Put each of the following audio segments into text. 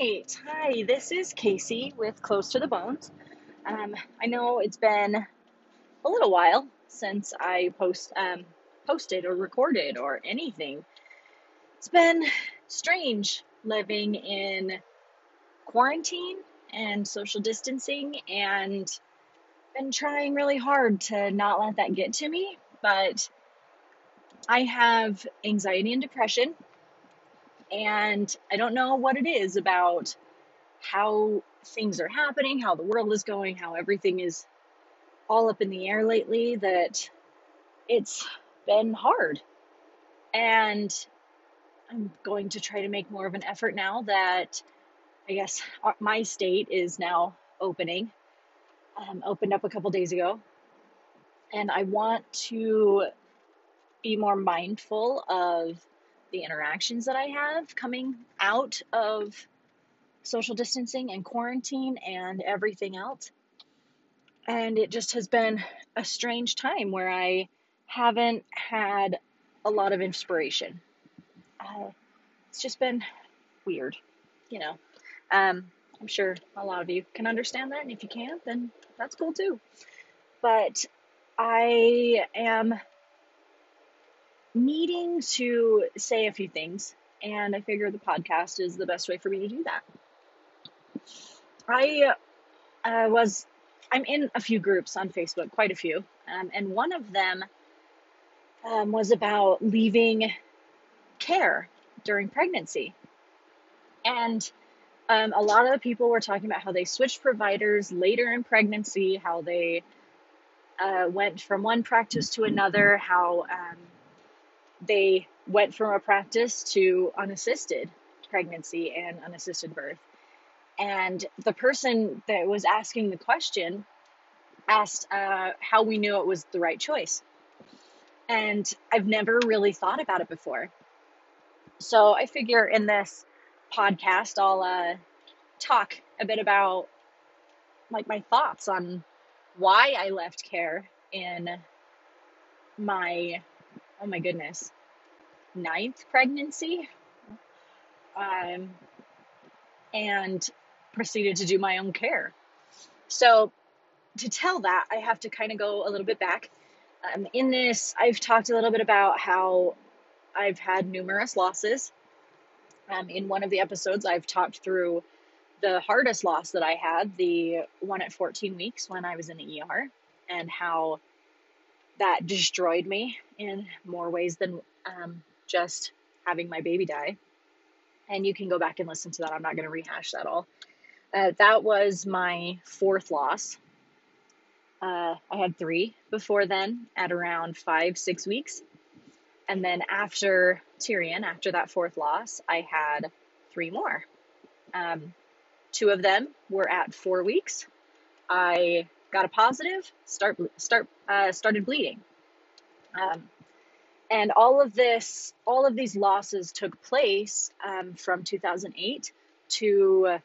right. Hi, this is Casey with Close to the Bones. Um, I know it's been a little while since I post um, posted or recorded or anything. It's been strange living in quarantine and social distancing and been trying really hard to not let that get to me, but I have anxiety and depression and I don't know what it is about how things are happening, how the world is going, how everything is all up in the air lately that it's been hard. And I'm going to try to make more of an effort now that I guess my state is now opening. Um, opened up a couple days ago. And I want to be more mindful of the interactions that I have coming out of social distancing and quarantine and everything else. And it just has been a strange time where I haven't had a lot of inspiration. Uh, it's just been weird, you know. Um, I'm sure a lot of you can understand that, and if you can't, then that's cool too. But I am needing to say a few things, and I figure the podcast is the best way for me to do that. I uh, was, I'm in a few groups on Facebook, quite a few, um, and one of them um, was about leaving care during pregnancy. And um, a lot of the people were talking about how they switched providers later in pregnancy, how they uh, went from one practice to another, how um, they went from a practice to unassisted pregnancy and unassisted birth. And the person that was asking the question asked uh, how we knew it was the right choice. And I've never really thought about it before. So I figure in this podcast, I'll uh, talk a bit about like my thoughts on why I left care in my oh my goodness, ninth pregnancy. Um, and proceeded to do my own care. So, to tell that, I have to kind of go a little bit back. Um, in this, I've talked a little bit about how I've had numerous losses. Um, in one of the episodes, I've talked through the hardest loss that I had, the one at 14 weeks when I was in the ER, and how that destroyed me in more ways than um, just having my baby die. And you can go back and listen to that. I'm not going to rehash that all. Uh, that was my fourth loss. Uh, I had three before then at around five, six weeks. And then after Tyrion, after that fourth loss, I had three more. Um, two of them were at four weeks. I got a positive, start start uh, started bleeding. Um, and all of this, all of these losses took place um, from 2008 to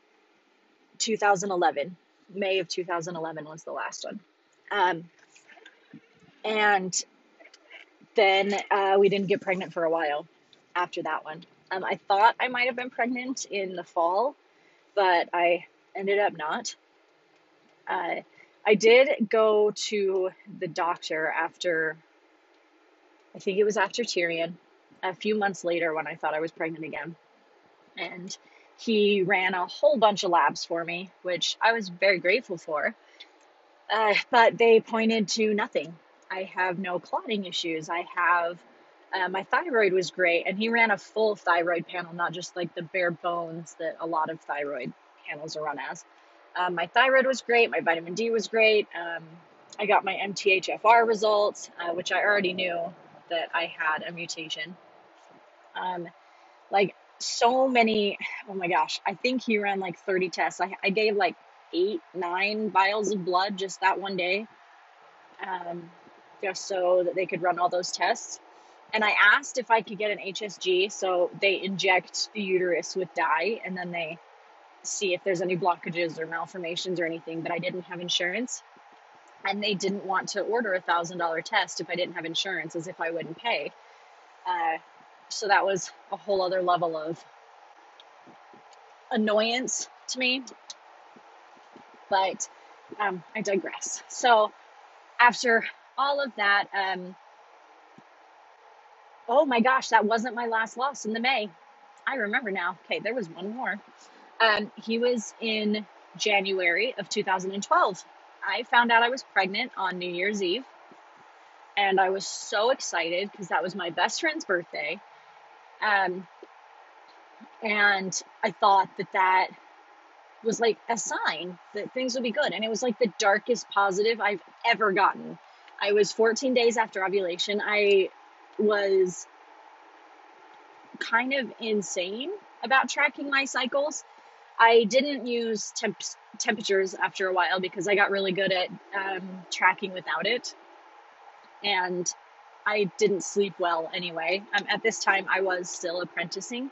2011. May of 2011 was the last one. Um, and then uh, we didn't get pregnant for a while after that one. Um, I thought I might have been pregnant in the fall, but I ended up not. Uh, I did go to the doctor after, I think it was after Tyrion, a few months later when I thought I was pregnant again. And he ran a whole bunch of labs for me, which I was very grateful for. Uh, but they pointed to nothing. I have no clotting issues. I have uh, my thyroid was great, and he ran a full thyroid panel, not just like the bare bones that a lot of thyroid panels are run as. Um, my thyroid was great. My vitamin D was great. Um, I got my MTHFR results, uh, which I already knew that I had a mutation. Um, like so many, oh my gosh, I think he ran like 30 tests. I, I gave like eight, nine vials of blood just that one day, um, just so that they could run all those tests. And I asked if I could get an HSG, so they inject the uterus with dye and then they see if there's any blockages or malformations or anything, but I didn't have insurance. And they didn't want to order a thousand dollar test if I didn't have insurance, as if I wouldn't pay. Uh, so that was a whole other level of annoyance to me. But um, I digress. So after all of that, um, oh my gosh, that wasn't my last loss in the May. I remember now. Okay, there was one more. Um, he was in January of 2012. I found out I was pregnant on New Year's Eve. And I was so excited because that was my best friend's birthday. Um, and I thought that that was like a sign that things would be good. And it was like the darkest positive I've ever gotten. I was 14 days after ovulation. I was kind of insane about tracking my cycles. I didn't use temp- temperatures after a while because I got really good at um, tracking without it. And I didn't sleep well anyway. Um, at this time, I was still apprenticing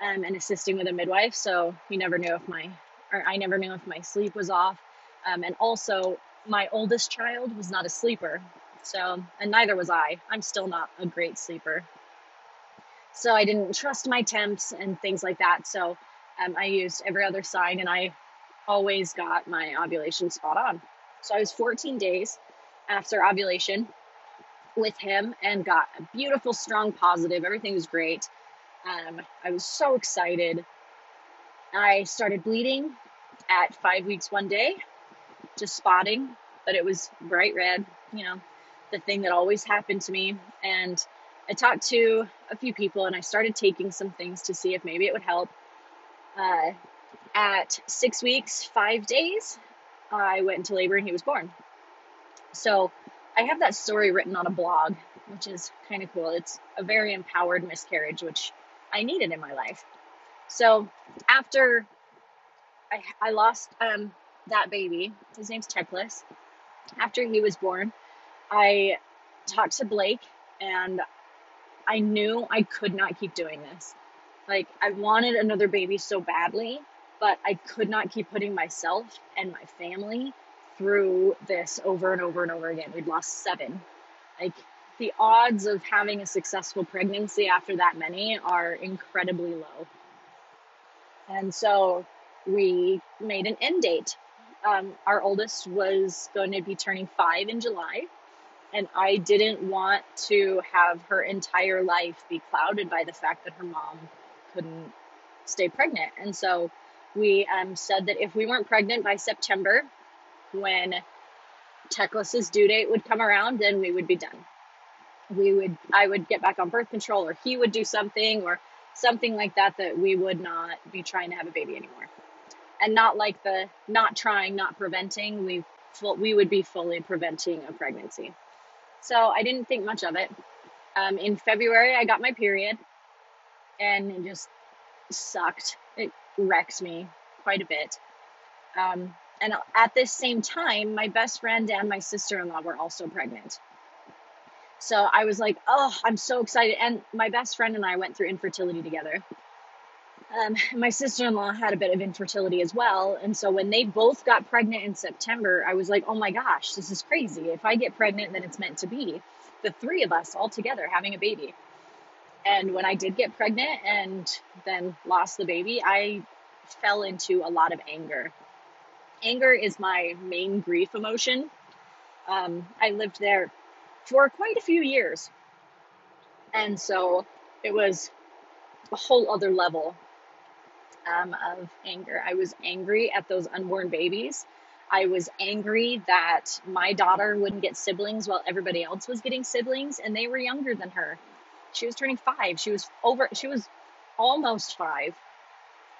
um, and assisting with a midwife, so we never knew if my, or I never knew if my sleep was off. Um, and also, my oldest child was not a sleeper, so, and neither was I. I'm still not a great sleeper. So I didn't trust my temps and things like that. So um, I used every other sign and I always got my ovulation spot on. So I was 14 days after ovulation with him and got a beautiful, strong positive. Everything was great. Um, I was so excited. I started bleeding at five weeks one day, just spotting, but it was bright red, you know, the thing that always happened to me. And I talked to a few people and I started taking some things to see if maybe it would help. Uh, at six weeks, five days, I went into labor and he was born. So I have that story written on a blog, which is kind of cool. It's a very empowered miscarriage, which I needed in my life. So after I, I lost um, that baby, his name's Teclis, after he was born, I talked to Blake and I knew I could not keep doing this. Like, I wanted another baby so badly, but I could not keep putting myself and my family through this over and over and over again. We'd lost seven. Like, the odds of having a successful pregnancy after that many are incredibly low. And so we made an end date. Um, our oldest was going to be turning five in July and I didn't want to have her entire life be clouded by the fact that her mom couldn't stay pregnant. And so we um, said that if we weren't pregnant by September, when Teclis's due date would come around, then we would be done. We would, I would get back on birth control, or he would do something, or something like that, that we would not be trying to have a baby anymore. And not like the not trying, not preventing. We we would be fully preventing a pregnancy. So I didn't think much of it. Um, in February, I got my period and it just sucked. It wrecks me quite a bit. Um, and at this same time, my best friend and my sister in law were also pregnant. So I was like, oh, I'm so excited. And my best friend and I went through infertility together. Um, my sister in law had a bit of infertility as well. And so when they both got pregnant in September, I was like, oh my gosh, this is crazy. If I get pregnant, then it's meant to be. The three of us all together having a baby. And when I did get pregnant and then lost the baby, I fell into a lot of anger. Anger is my main grief emotion. Um, I lived there for quite a few years. And so it was a whole other level um, of anger. I was angry at those unborn babies. I was angry that my daughter wouldn't get siblings while everybody else was getting siblings, and they were younger than her. She was turning five. She was over, she was almost five,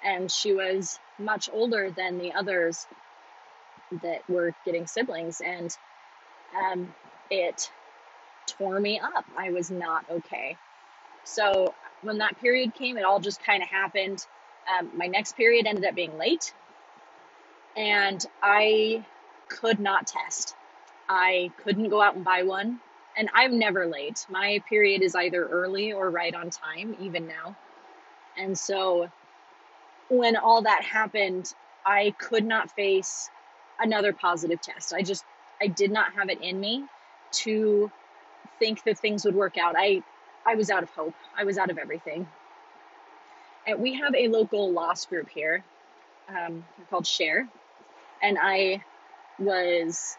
and she was much older than the others that were getting siblings. And um, it tore me up. I was not okay. So when that period came, it all just kind of happened um, my next period ended up being late, and I could not test. I couldn't go out and buy one, and I'm never late. My period is either early or right on time, even now. And so when all that happened, I could not face another positive test. I just I did not have it in me to think that things would work out. I I was out of hope. I was out of everything. And we have a local loss group here um, called Share, and I was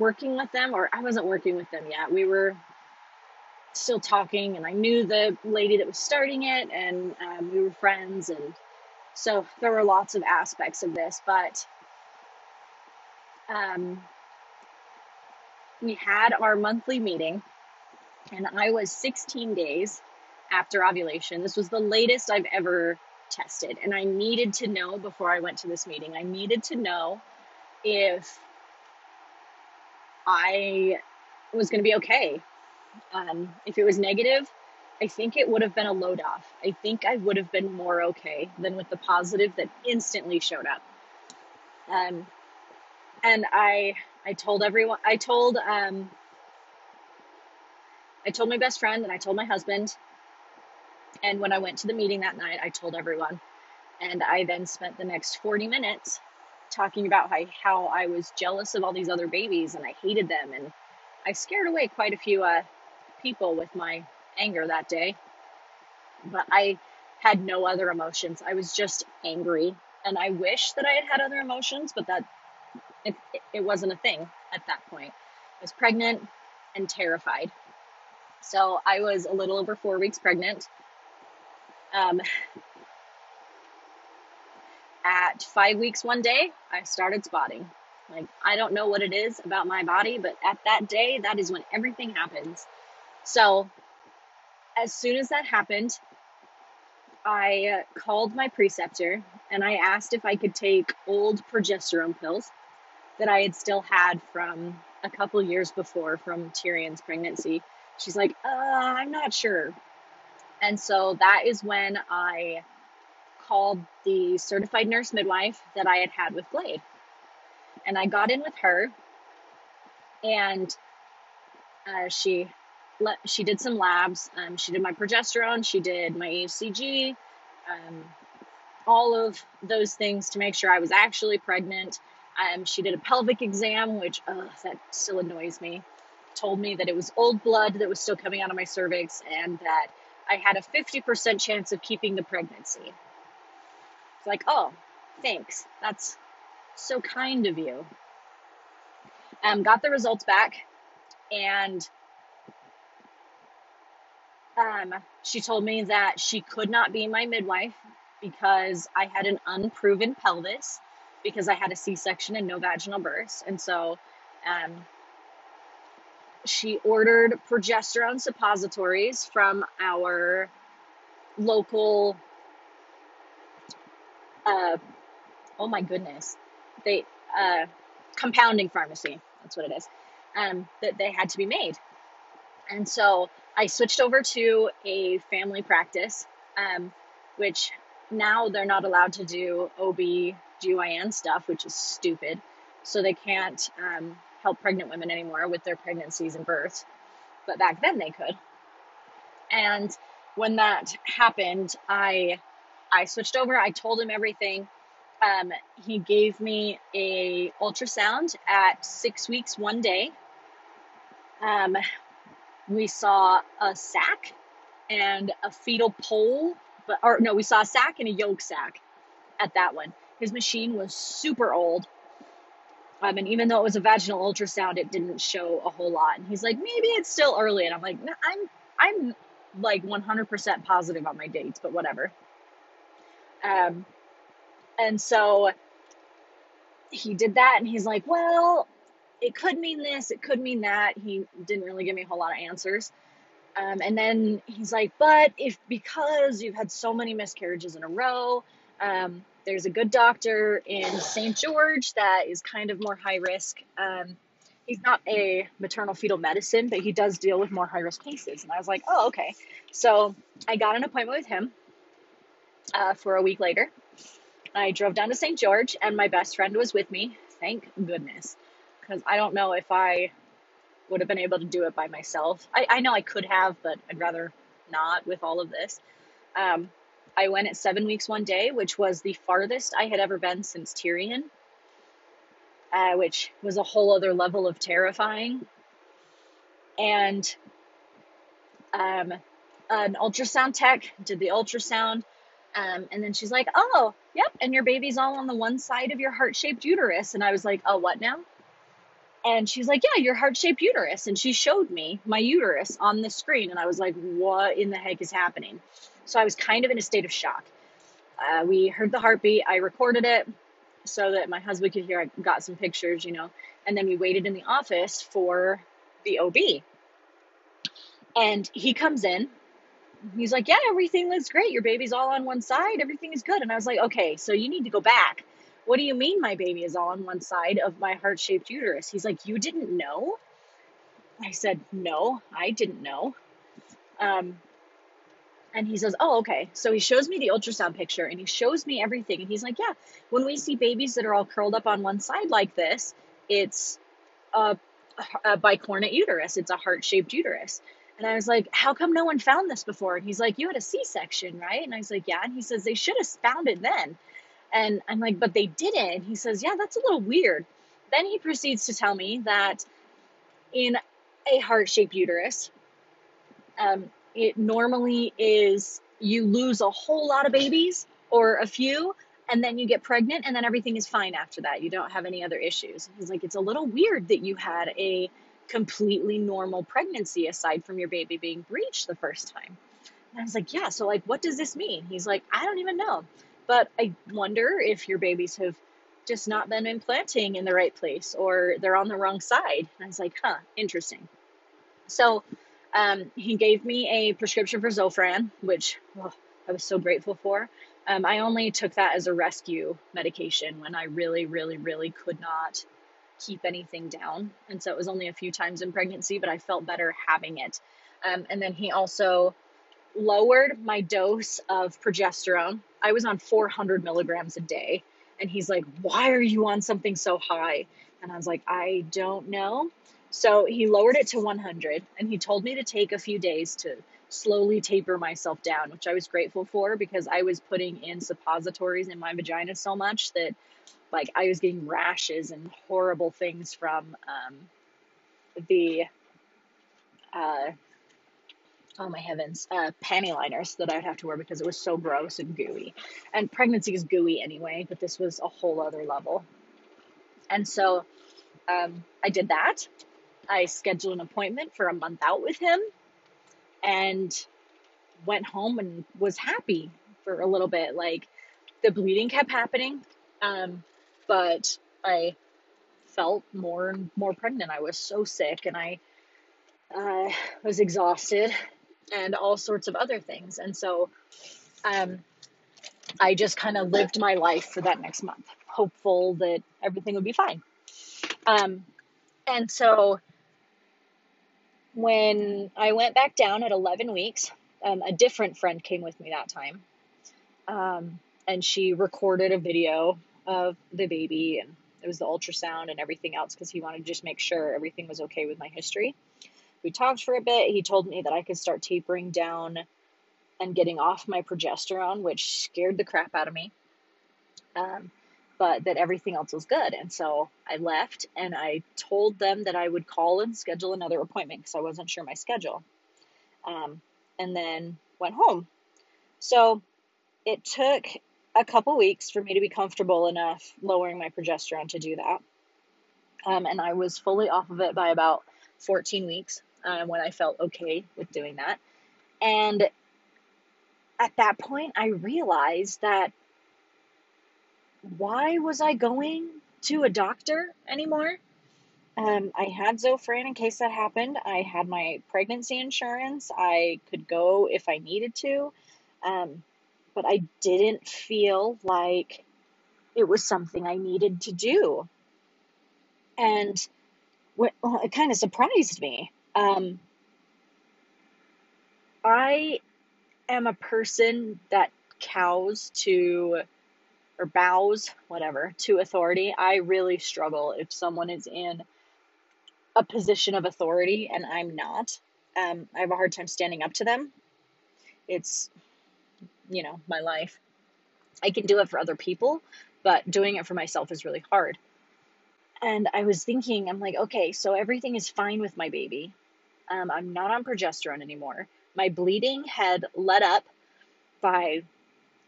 working with them, or I wasn't working with them yet. We were still talking, and I knew the lady that was starting it, and um, we were friends, and so there were lots of aspects of this. But um, we had our monthly meeting, and I was 16 days after ovulation. This was the latest I've ever tested, and I needed to know before I went to this meeting. I needed to know if I was going to be okay. Um, if it was negative, I think it would have been a load off. I think I would have been more okay than with the positive that instantly showed up. Um, and I, I told everyone. I told, um, I told my best friend, and I told my husband. And when I went to the meeting that night, I told everyone. And I then spent the next 40 minutes talking about how, how I was jealous of all these other babies and I hated them. And I scared away quite a few uh, people with my anger that day. But I had no other emotions. I was just angry. And I wish that I had had other emotions, but that it, it wasn't a thing at that point. I was pregnant and terrified. So I was a little over four weeks pregnant. Um, at five weeks one day, I started spotting. Like, I don't know what it is about my body, but at that day, that is when everything happens. So, as soon as that happened, I uh, called my preceptor and I asked if I could take old progesterone pills that I had still had from a couple years before from Tyrion's pregnancy. She's like, uh, I'm not sure. And so that is when I called the certified nurse midwife that I had had with Glade. And I got in with her, and uh, she she did some labs. Um, she did my progesterone, she did my HCG, um, all of those things to make sure I was actually pregnant. Um, she did a pelvic exam, which uh, that still annoys me. Told me that it was old blood that was still coming out of my cervix, and that I had a 50% chance of keeping the pregnancy. It's like, oh, thanks. That's so kind of you. Um, got the results back, and um, she told me that she could not be my midwife because I had an unproven pelvis because I had a C section and no vaginal births. And so um, she ordered progesterone suppositories from our local uh, oh my goodness, they uh, compounding pharmacy. That's what it is. Um, that they had to be made, and so I switched over to a family practice, um, which now they're not allowed to do OB GYN stuff, which is stupid. So they can't um, help pregnant women anymore with their pregnancies and births. But back then they could. And when that happened, I I switched over. I told him everything. Um, he gave me a ultrasound at six weeks one day. Um, we saw a sac and a fetal pole, but or no, we saw a sac and a yolk sac at that one. His machine was super old. Um, and even though it was a vaginal ultrasound, it didn't show a whole lot. And he's like, maybe it's still early. And I'm like, I'm I'm like 100% positive on my dates, but whatever. Um, and so he did that, and he's like, well, it could mean this, it could mean that. He didn't really give me a whole lot of answers. Um, and then he's like, but if because you've had so many miscarriages in a row, um, there's a good doctor in St. George that is kind of more high risk. Um, he's not a maternal fetal medicine, but he does deal with more high risk cases. And I was like, oh, okay. So I got an appointment with him uh, for a week later. I drove down to St. George, and my best friend was with me. Thank goodness. Because I don't know if I would have been able to do it by myself. I, I know I could have, but I'd rather not with all of this. Um, I went at seven weeks one day, which was the farthest I had ever been since Tyrion, uh, which was a whole other level of terrifying. And um, an ultrasound tech, did the ultrasound, um, and then she's like, "Oh, yep," and your baby's all on the one side of your heart-shaped uterus, and I was like, "Oh, what now?" And she's like, Yeah, your heart shaped uterus. And she showed me my uterus on the screen. And I was like, What in the heck is happening? So I was kind of in a state of shock. Uh, we heard the heartbeat. I recorded it so that my husband could hear. I got some pictures, you know. And then we waited in the office for the OB. And he comes in. He's like, Yeah, everything looks great. Your baby's all on one side. Everything is good. And I was like, Okay, so you need to go back what do you mean my baby is all on one side of my heart shaped uterus? He's like, You didn't know? I said, No, I didn't know. Um, and he says, Oh, okay. So he shows me the ultrasound picture and he shows me everything. And he's like, Yeah, when we see babies that are all curled up on one side like this, it's a, a bicornate uterus, it's a heart shaped uterus. And I was like, How come no one found this before? And he's like, You had a C section, right? And I was like, Yeah. And he says, They should have found it then. And I'm like, but they didn't. He says, yeah, that's a little weird. Then he proceeds to tell me that in a heart shaped uterus, um, it normally is you lose a whole lot of babies or a few, and then you get pregnant, and then everything is fine after that. You don't have any other issues. He's like, it's a little weird that you had a completely normal pregnancy aside from your baby being breached the first time. And I was like, yeah, so like, what does this mean? He's like, I don't even know. But I wonder if your babies have just not been implanting in the right place or they're on the wrong side. And I was like, huh, interesting. So um, he gave me a prescription for Zofran, which oh, I was so grateful for. Um, I only took that as a rescue medication when I really, really, really could not keep anything down. And so it was only a few times in pregnancy, but I felt better having it. Um, and then he also lowered my dose of progesterone. I was on 400 milligrams a day. And he's like, Why are you on something so high? And I was like, I don't know. So he lowered it to 100 and he told me to take a few days to slowly taper myself down, which I was grateful for because I was putting in suppositories in my vagina so much that like I was getting rashes and horrible things from um, the uh, oh my heavens, uh, panty liners that I would have to wear because it was so gross and gooey. And pregnancy is gooey anyway, but this was a whole other level. And so um, I did that. I scheduled an appointment for a month out with him and went home and was happy for a little bit. Like the bleeding kept happening, um, but I felt more and more pregnant. I was so sick and I uh, was exhausted and all sorts of other things. And so um, I just kind of lived my life for that next month, hopeful that everything would be fine. Um, and so when I went back down at 11 weeks, um, a different friend came with me that time. Um, and she recorded a video of the baby and it was the ultrasound and everything else because he wanted to just make sure everything was okay with my history we talked for a bit. He told me that I could start tapering down and getting off my progesterone, which scared the crap out of me. Um, but that everything else was good. And so I left and I told them that I would call and schedule another appointment because I wasn't sure my schedule. Um, and then went home. So it took a couple weeks for me to be comfortable enough lowering my progesterone to do that. Um, and I was fully off of it by about 14 weeks um, when I felt okay with doing that. And at that point, I realized that why was I going to a doctor anymore? Um, I had Zofran in case that happened. I had my pregnancy insurance. I could go if I needed to. Um, but I didn't feel like it was something I needed to do. And what, well, it kind of surprised me um, I am a person that cows to or bows, whatever, to authority. I really struggle if someone is in a position of authority and I'm not. Um, I have a hard time standing up to them. It's, you know, my life. I can do it for other people, but doing it for myself is really hard. And I was thinking, I'm like, okay, so everything is fine with my baby. Um, I'm not on progesterone anymore. my bleeding had let up by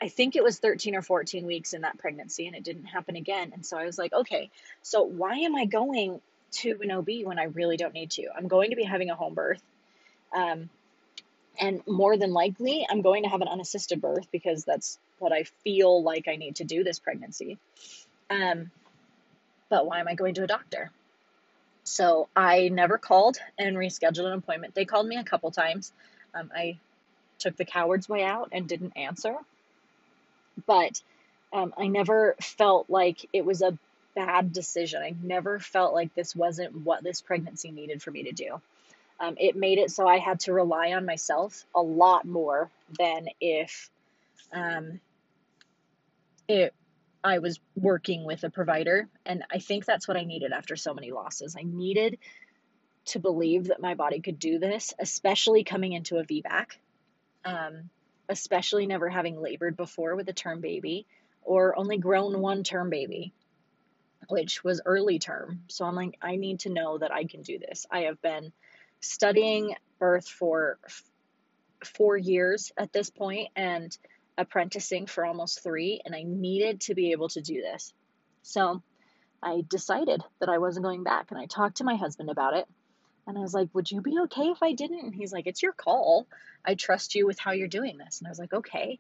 I think it was 13 or 14 weeks in that pregnancy and it didn't happen again. And so I was like, okay, so why am I going to an OB when I really don't need to? I'm going to be having a home birth. Um, and more than likely, I'm going to have an unassisted birth because that's what I feel like I need to do this pregnancy. Um, but why am I going to a doctor? So I never called and rescheduled an appointment. They called me a couple times. Um, I took the coward's way out and didn't answer. But um, I never felt like it was a bad decision. I never felt like this wasn't what this pregnancy needed for me to do. Um, it made it so I had to rely on myself a lot more than if um, it I was working with a provider. And I think that's what I needed after so many losses. I needed to believe that my body could do this, especially coming into a VBAC, um, especially never having labored before with a term baby or only grown one term baby, which was early term. So I'm like, I need to know that I can do this. I have been studying birth for f- four years at this point, and apprenticing for almost three, and I needed to be able to do this. So I decided that I wasn't going back, and I talked to my husband about it. And I was like, Would you be okay if I didn't? And he's like, It's your call. I trust you with how you're doing this. And I was like, Okay.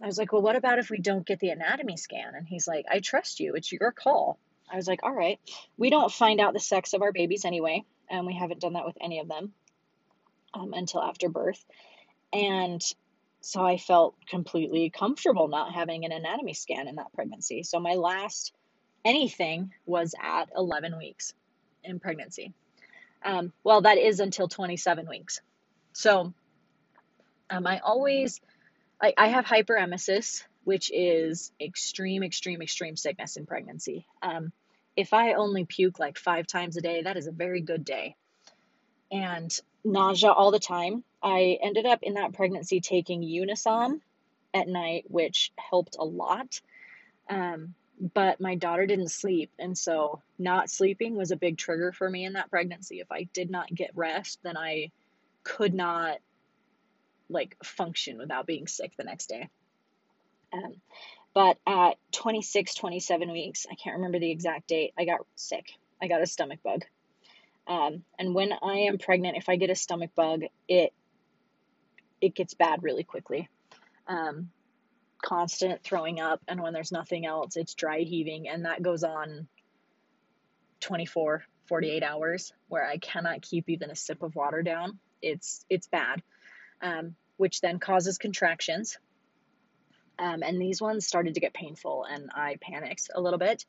I was like, Well, what about if we don't get the anatomy scan? And he's like, I trust you. It's your call. I was like, All right. We don't find out the sex of our babies anyway, and we haven't done that with any of them um, until after birth. And so I felt completely comfortable not having an anatomy scan in that pregnancy. So my last anything was at 11 weeks in pregnancy. Um, well, that is until 27 weeks. So um, I always, I, I have hyperemesis, which is extreme, extreme, extreme sickness in pregnancy. Um, if I only puke like five times a day, that is a very good day. And nausea all the time. I ended up in that pregnancy taking Unisom at night, which helped a lot. Um, but my daughter didn't sleep. And so not sleeping was a big trigger for me in that pregnancy. If I did not get rest, then I could not like function without being sick the next day. Um, but at 26, 27 weeks, I can't remember the exact date, I got sick. I got a stomach bug. Um, and when I am pregnant, if I get a stomach bug, it it gets bad really quickly. Um, constant throwing up, and when there's nothing else, it's dry heaving, and that goes on 24, 48 hours where I cannot keep even a sip of water down. It's it's bad, um, which then causes contractions. Um, and these ones started to get painful, and I panicked a little bit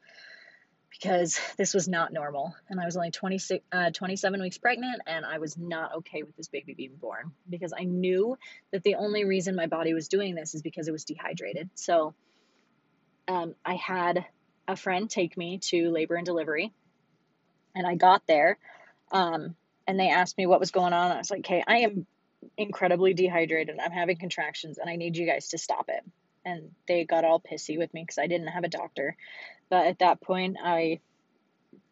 because this was not normal. And I was only 26, uh, 27 weeks pregnant, and I was not okay with this baby being born because I knew that the only reason my body was doing this is because it was dehydrated. So um, I had a friend take me to labor and delivery, and I got there, um, and they asked me what was going on. I was like, "Okay, I am incredibly dehydrated. I'm having contractions, and I need you guys to stop it." And they got all pissy with me because I didn't have a doctor. But at that point, I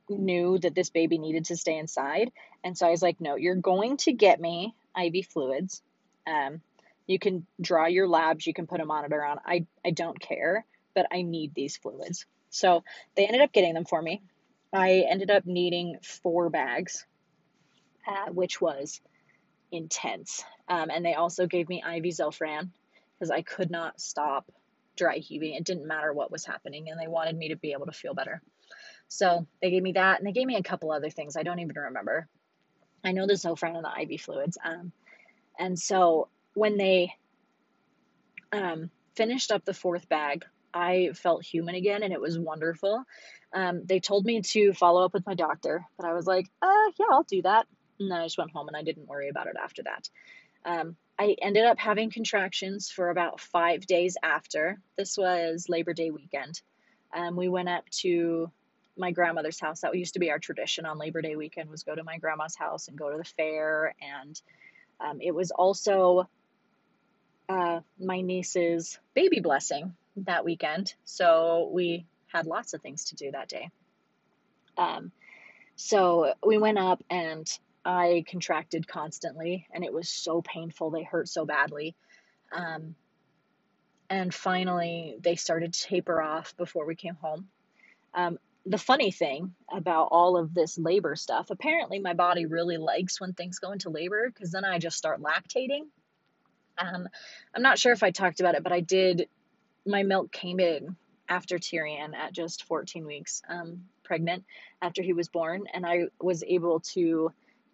knew that this baby needed to stay inside. And so I was like, no, you're going to get me IV fluids. Um, you can draw your labs, you can put a monitor on. I, I don't care, but I need these fluids. So they ended up getting them for me. I ended up needing four bags, uh, which was intense. Um, and they also gave me IV Zofran because I could not stop dry heaving. It didn't matter what was happening, and they wanted me to be able to feel better. So they gave me that, and they gave me a couple other things. I don't even remember. I know no friend in the IV fluids. Um, and so when they um, finished up the fourth bag, I felt human again, and it was wonderful. Um, they told me to follow up with my doctor, but I was like, uh, yeah, I'll do that. And then I just went home and I didn't worry about it after that. Um, I ended up having contractions for about five days after. This was Labor Day weekend. Um, we went up to my grandmother's house. That used to be our tradition on Labor Day weekend was go to my grandma's house and go to the fair. And um, it was also uh, my niece's baby blessing that weekend. So we had lots of things to do that day. Um, so we went up and I contracted constantly and it was so painful. They hurt so badly. Um, and finally, they started to taper off before we came home. Um, the funny thing about all of this labor stuff, apparently my body really likes when things go into labor because then I just start lactating. Um, I'm not sure if I talked about it, but I did. My milk came in after Tyrion at just 14 weeks um, pregnant after he was born, and I was able to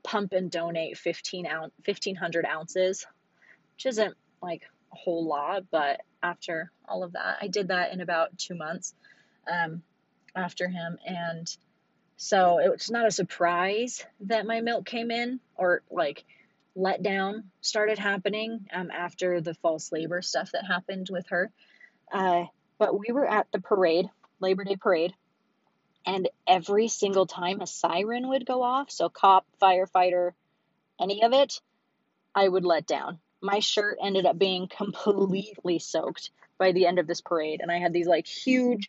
pump and donate 15 ounce, 1500 ounces, which isn't like a whole lot, but after all of that, I did that in about two months. Um, after him. And so it was not a surprise that my milk came in or like letdown started happening um, after the false labor stuff that happened with her. Uh, but we were at the parade, Labor Day parade, and every single time a siren would go off, so cop, firefighter, any of it, I would let down. My shirt ended up being completely soaked by the end of this parade, and I had these like huge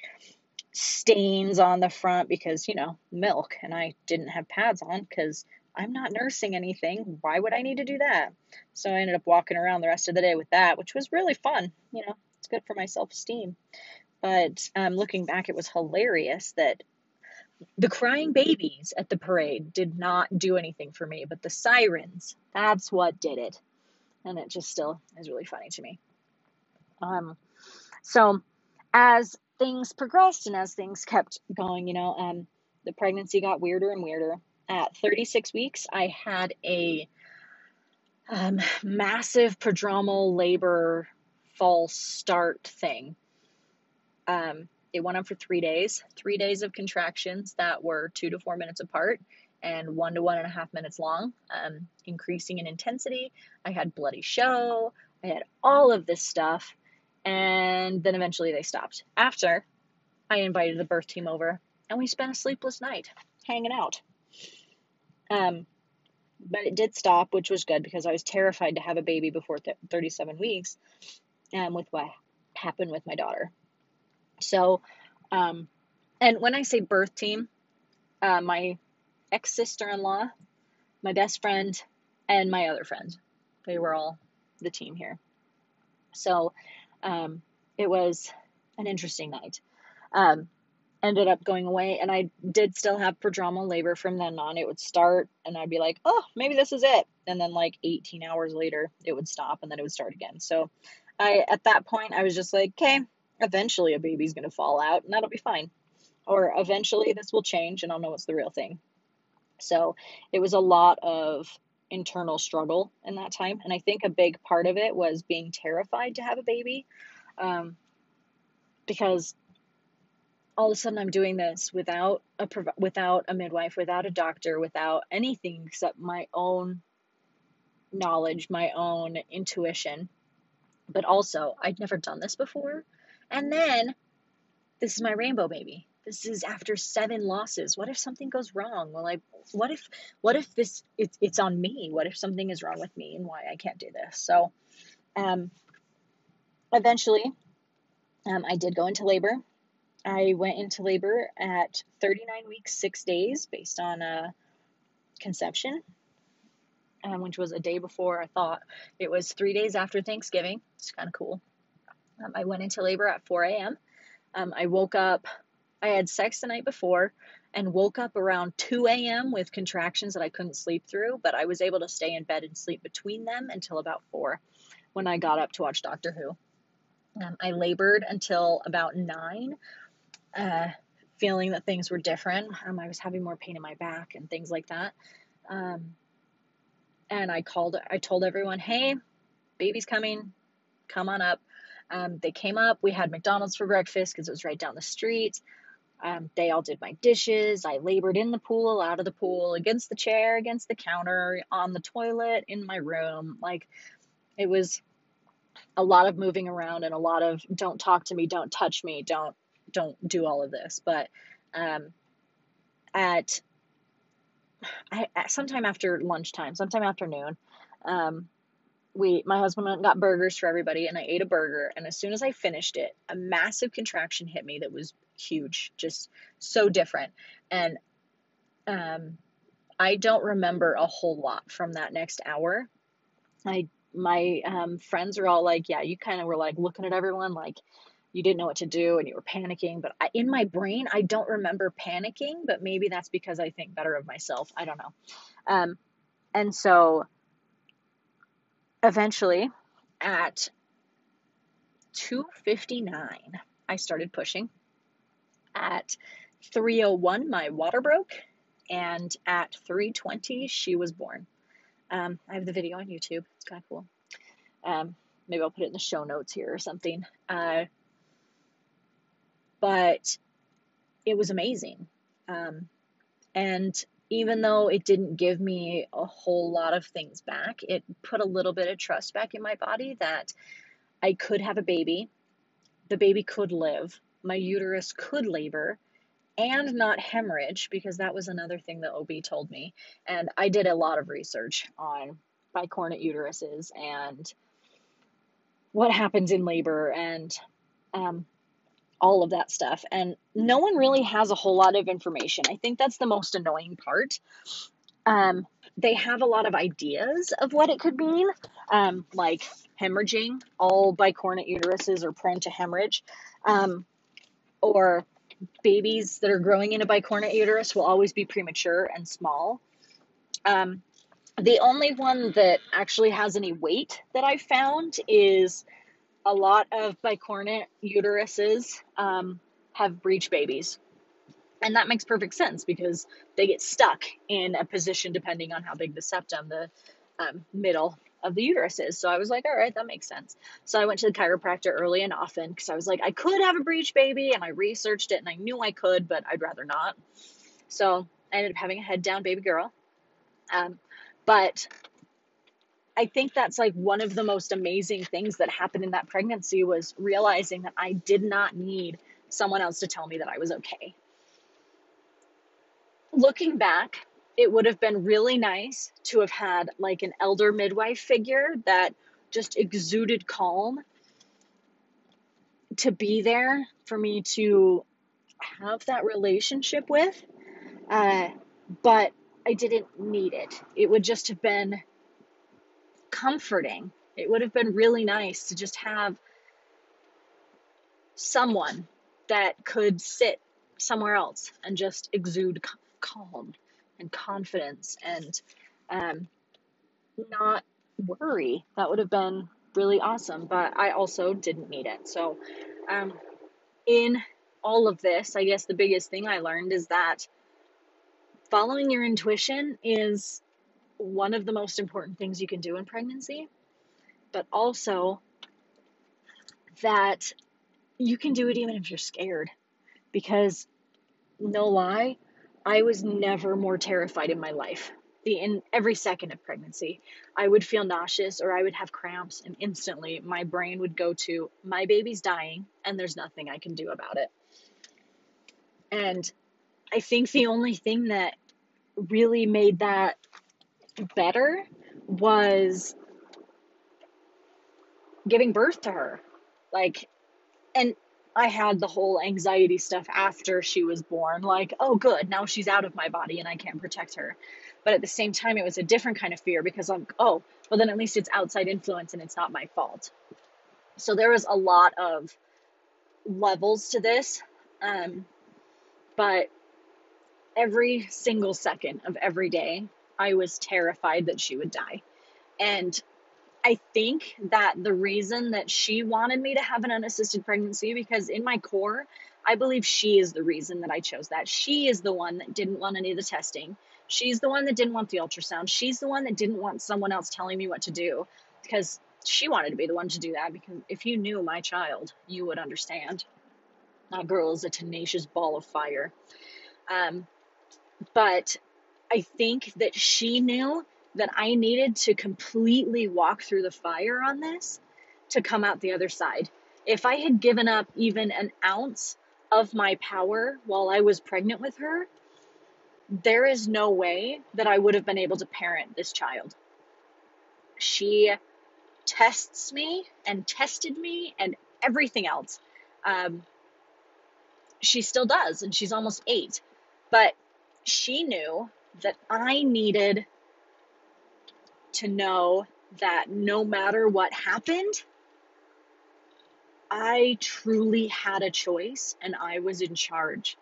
stains on the front because, you know, milk, and I didn't have pads on because I'm not nursing anything. Why would I need to do that? So I ended up walking around the rest of the day with that, which was really fun. You know, it's good for my self esteem. But um, looking back, it was hilarious that the crying babies at the parade did not do anything for me, but the sirens, that's what did it. And it just still is really funny to me. Um, so as things progressed and as things kept going, you know, um, the pregnancy got weirder and weirder. At 36 weeks, I had a um, massive prodromal labor false start thing. Um, it went on for three days, three days of contractions that were two to four minutes apart and one to one and a half minutes long, um, increasing in intensity. I had bloody show. I had all of this stuff and then eventually they stopped. After, I invited the birth team over, and we spent a sleepless night hanging out. Um, but it did stop, which was good because I was terrified to have a baby before th- 37 weeks, um, with what happened with my daughter. So, um, and when I say birth team, uh, my ex sister in law, my best friend, and my other friend, they were all the team here. So, um, it was an interesting night. Um, ended up going away, and I did still have prodromal labor from then on. It would start, and I'd be like, oh, maybe this is it. And then, like 18 hours later, it would stop, and then it would start again. So, I at that point, I was just like, okay, eventually a baby's gonna fall out, and that'll be fine. Or eventually this will change, and I'll know it's the real thing. So, it was a lot of internal struggle in that time. And I think a big part of it was being terrified to have a baby. Um, because all of a sudden I'm doing this without a without a midwife, without a doctor, without anything except my own knowledge, my own intuition. But also, I'd never done this before. And then this is my rainbow baby. This is after seven losses. What if something goes wrong? Well i what if what if this it's, it's on me? What if something is wrong with me and why i can't do this? So um eventually um, i did go into labor. I went into labor at 39 weeks six days based on uh, conception um, which was a day before i thought it was three days after thanksgiving. It's kind of cool um, i went into labor at 4 a.m um, i woke up I had sex the night before and woke up around 2 a.m. with contractions that I couldn't sleep through, but I was able to stay in bed and sleep between them until about 4 when I got up to watch Doctor Who. Um, I labored until about 9, uh, feeling that things were different. Um, I was having more pain in my back and things like that. Um, and I called, I told everyone, hey, baby's coming, come on up. Um, they came up. We had McDonald's for breakfast because it was right down the street. Um, they all did my dishes. I labored in the pool, out of the pool, against the chair, against the counter, on the toilet, in my room. Like it was a lot of moving around and a lot of don't talk to me, don't touch me, don't don't do all of this. But um, at I, sometime after lunchtime, sometime afternoon, um, we my husband went and got burgers for everybody and I ate a burger and as soon as I finished it, a massive contraction hit me that was huge, just so different. And um I don't remember a whole lot from that next hour. I my um, friends are all like, yeah, you kind of were like looking at everyone like you didn't know what to do and you were panicking. But I, in my brain, I don't remember panicking, but maybe that's because I think better of myself. I don't know. Um, and so eventually at 2:59 I started pushing. At 3:01 my water broke and at 3:20 she was born. Um, I have the video on YouTube. It's kind of cool. Um, maybe I'll put it in the show notes here or something. Uh, but it was amazing. Um, and even though it didn't give me a whole lot of things back, it put a little bit of trust back in my body that I could have a baby, the baby could live, my uterus could labor, and not hemorrhage, because that was another thing that OB told me. And I did a lot of research on bicornuate uteruses and what happens in labor and um, all of that stuff. And no one really has a whole lot of information. I think that's the most annoying part. Um, they have a lot of ideas of what it could mean, um, like hemorrhaging. All bicornuate uteruses are prone to hemorrhage. Um, or babies that are growing in a bicornuate uterus will always be premature and small. Um, the only one that actually has any weight that I've found is a lot of bicornuate uteruses um, have breech babies. And that makes perfect sense because they get stuck in a position depending on how big the septum, the um, middle of the uterus is. So I was like, all right, that makes sense. So I went to the chiropractor early and often because I was like, I could have a breech baby and I researched it and I knew I could, but I'd rather not. So I ended up having a head down baby girl. Um, but I think that's like one of the most amazing things that happened in that pregnancy was realizing that I did not need someone else to tell me that I was okay. Looking back, it would have been really nice to have had like an elder midwife figure that just exuded calm to be there for me to have that relationship with. Uh, but I didn't need it. It would just have been comforting. It would have been really nice to just have someone that could sit somewhere else and just exude calm and confidence and um, not worry. That would have been really awesome, but I also didn't need it. So, um, in all of this, I guess the biggest thing I learned is that following your intuition is one of the most important things you can do in pregnancy, but also that you can do it even if you're scared. Because, no lie, I was never more terrified in my life. The in every second of pregnancy, I would feel nauseous or I would have cramps, and instantly my brain would go to my baby's dying, and there's nothing I can do about it. And I think the only thing that really made that better was giving birth to her. Like, and I had the whole anxiety stuff after she was born. Like, oh, good, now she's out of my body and I can't protect her. But at the same time, it was a different kind of fear because I'm, oh, well, then at least it's outside influence and it's not my fault. So there was a lot of levels to this. Um, but every single second of every day, I was terrified that she would die. And I think that the reason that she wanted me to have an unassisted pregnancy, because in my core, I believe she is the reason that I chose that. She is the one that didn't want any of the testing. She's the one that didn't want the ultrasound. She's the one that didn't want someone else telling me what to do because she wanted to be the one to do that. Because if you knew my child, you would understand. That girl is a tenacious ball of fire. Um, but I think that she knew that I needed to completely walk through the fire on this to come out the other side. If I had given up even an ounce of my power while I was pregnant with her, there is no way that I would have been able to parent this child. She tests me and tested me and everything else. Um, she still does, and she's almost eight. But she knew that I needed to know that no matter what happened, I truly had a choice and I was in charge.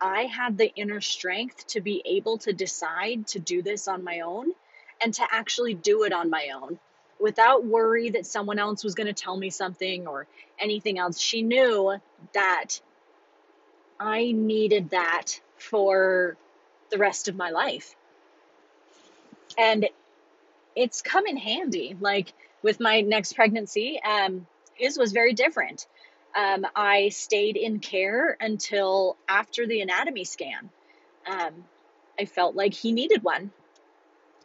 I had the inner strength to be able to decide to do this on my own and to actually do it on my own without worry that someone else was going to tell me something or anything else. She knew that I needed that for the rest of my life. And it's come in handy. Like with my next pregnancy, um, his was very different. Um, I stayed in care until after the anatomy scan. Um, I felt like he needed one.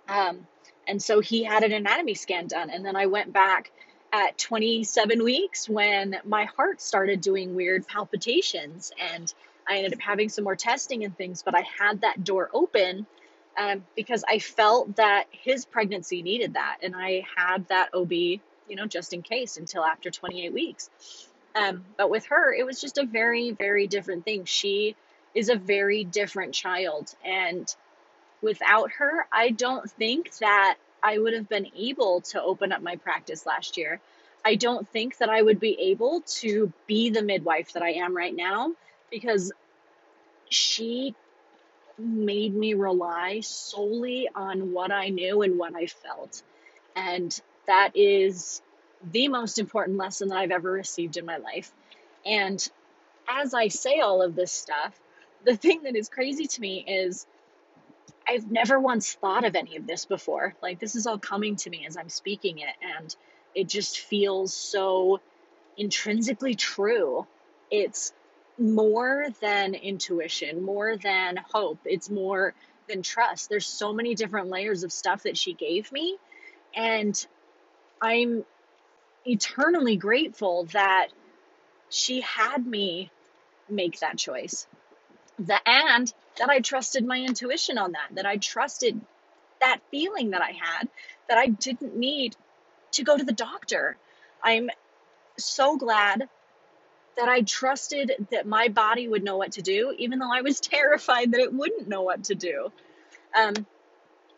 Um, and so he had an anatomy scan done. And then I went back at 27 weeks when my heart started doing weird palpitations. And I ended up having some more testing and things, but I had that door open um, because I felt that his pregnancy needed that. And I had that OB, you know, just in case until after 28 weeks. Um, but with her, it was just a very, very different thing. She is a very different child. And without her, I don't think that I would have been able to open up my practice last year. I don't think that I would be able to be the midwife that I am right now because she made me rely solely on what I knew and what I felt. And that is the most important lesson that I've ever received in my life. And as I say all of this stuff, the thing that is crazy to me is I've never once thought of any of this before. Like, this is all coming to me as I'm speaking it, and it just feels so intrinsically true. It's more than intuition, more than hope. It's more than trust. There's so many different layers of stuff that she gave me. And I'm eternally grateful that she had me make that choice. The, and that I trusted my intuition on that, that I trusted that feeling that I had, that I didn't need to go to the doctor. I'm so glad that I trusted that my body would know what to do, even though I was terrified that it wouldn't know what to do. Um,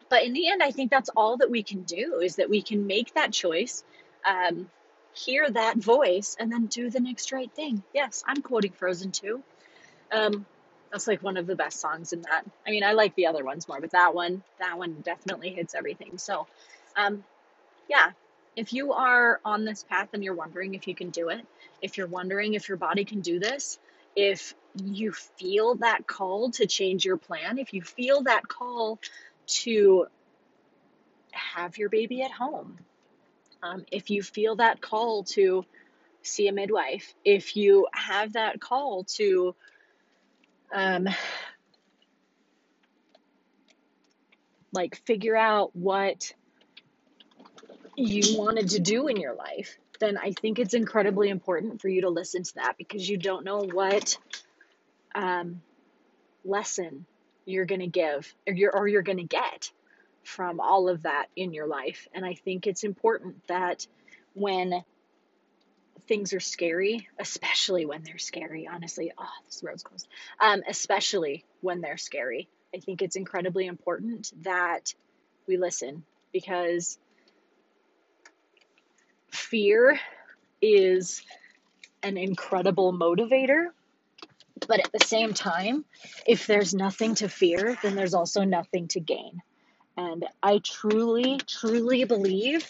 but in the end, I think that's all that we can do is that we can make that choice, um, hear that voice, and then do the next right thing. Yes, I'm quoting Frozen too. Um, that's like one of the best songs in that. I mean, I like the other ones more, but that one, that one definitely hits everything. So, um, yeah, if you are on this path and you're wondering if you can do it, if you're wondering if your body can do this, if you feel that call to change your plan, if you feel that call to have your baby at home, um, if you feel that call to see a midwife, if you have that call to um, like figure out what you wanted to do in your life, then I think it's incredibly important for you to listen to that because you don't know what um, lesson you're going to give or you're, or you're going to get from all of that in your life. And I think it's important that when things are scary, especially when they're scary, honestly, oh, this road's closed, um, especially when they're scary, I think it's incredibly important that we listen because fear is an incredible motivator. But at the same time, if there's nothing to fear, then there's also nothing to gain. And I truly, truly believe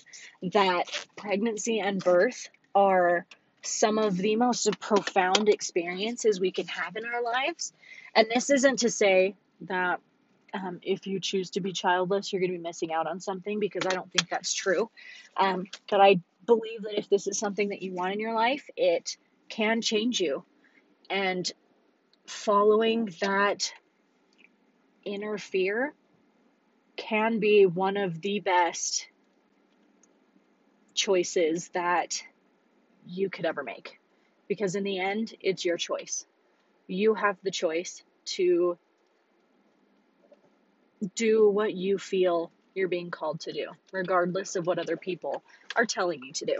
that pregnancy and birth are some of the most profound experiences we can have in our lives. And this isn't to say that um, if you choose to be childless, you're going to be missing out on something because I don't think that's true. Um, but I believe that if this is something that you want in your life, it can change you. And following that inner fear can be one of the best choices that you could ever make. Because in the end, it's your choice. You have the choice to do what you feel you're being called to do, regardless of what other people are telling you to do.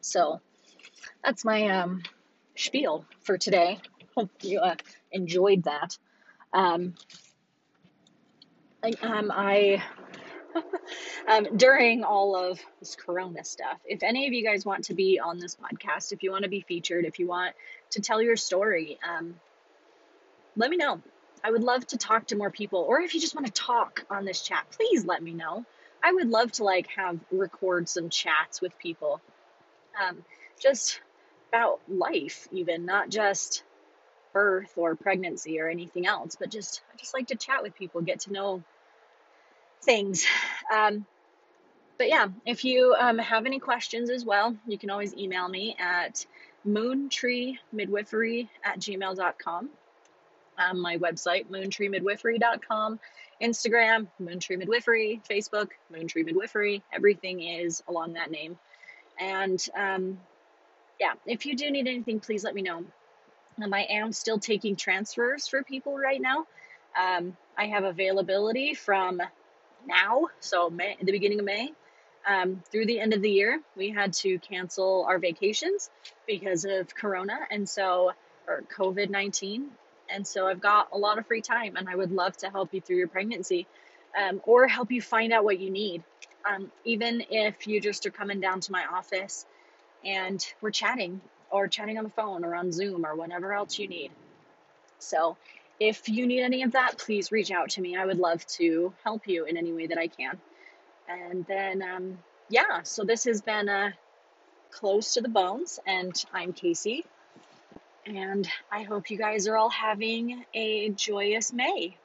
So that's my um, spiel for today. Hope you uh, enjoyed that. Um, I, um, I um, during all of this corona stuff if any of you guys want to be on this podcast if you want to be featured if you want to tell your story um, let me know i would love to talk to more people or if you just want to talk on this chat please let me know. I would love to like have record some chats with people. Um, just about life even not just birth or pregnancy or anything else but just i just like to chat with people get to know things. Um, but yeah, if you um, have any questions as well, you can always email me at moontreemidwifery at gmail.com. Um, my website, moontreemidwifery.com, Instagram, Moontree Midwifery, Facebook, Moontree Midwifery. Everything is along that name. And um, yeah, if you do need anything, please let me know. Um, I am still taking transfers for people right now. Um, I have availability from now, so May, the beginning of May, um, through the end of the year, we had to cancel our vacations because of Corona and so, or COVID 19. And so I've got a lot of free time and I would love to help you through your pregnancy um, or help you find out what you need. Um, even if you just are coming down to my office and we're chatting or chatting on the phone or on Zoom or whatever else you need. So if you need any of that, please reach out to me. I would love to help you in any way that I can. And then, um, yeah, so this has been uh, close to the bones, and I'm Casey. And I hope you guys are all having a joyous May.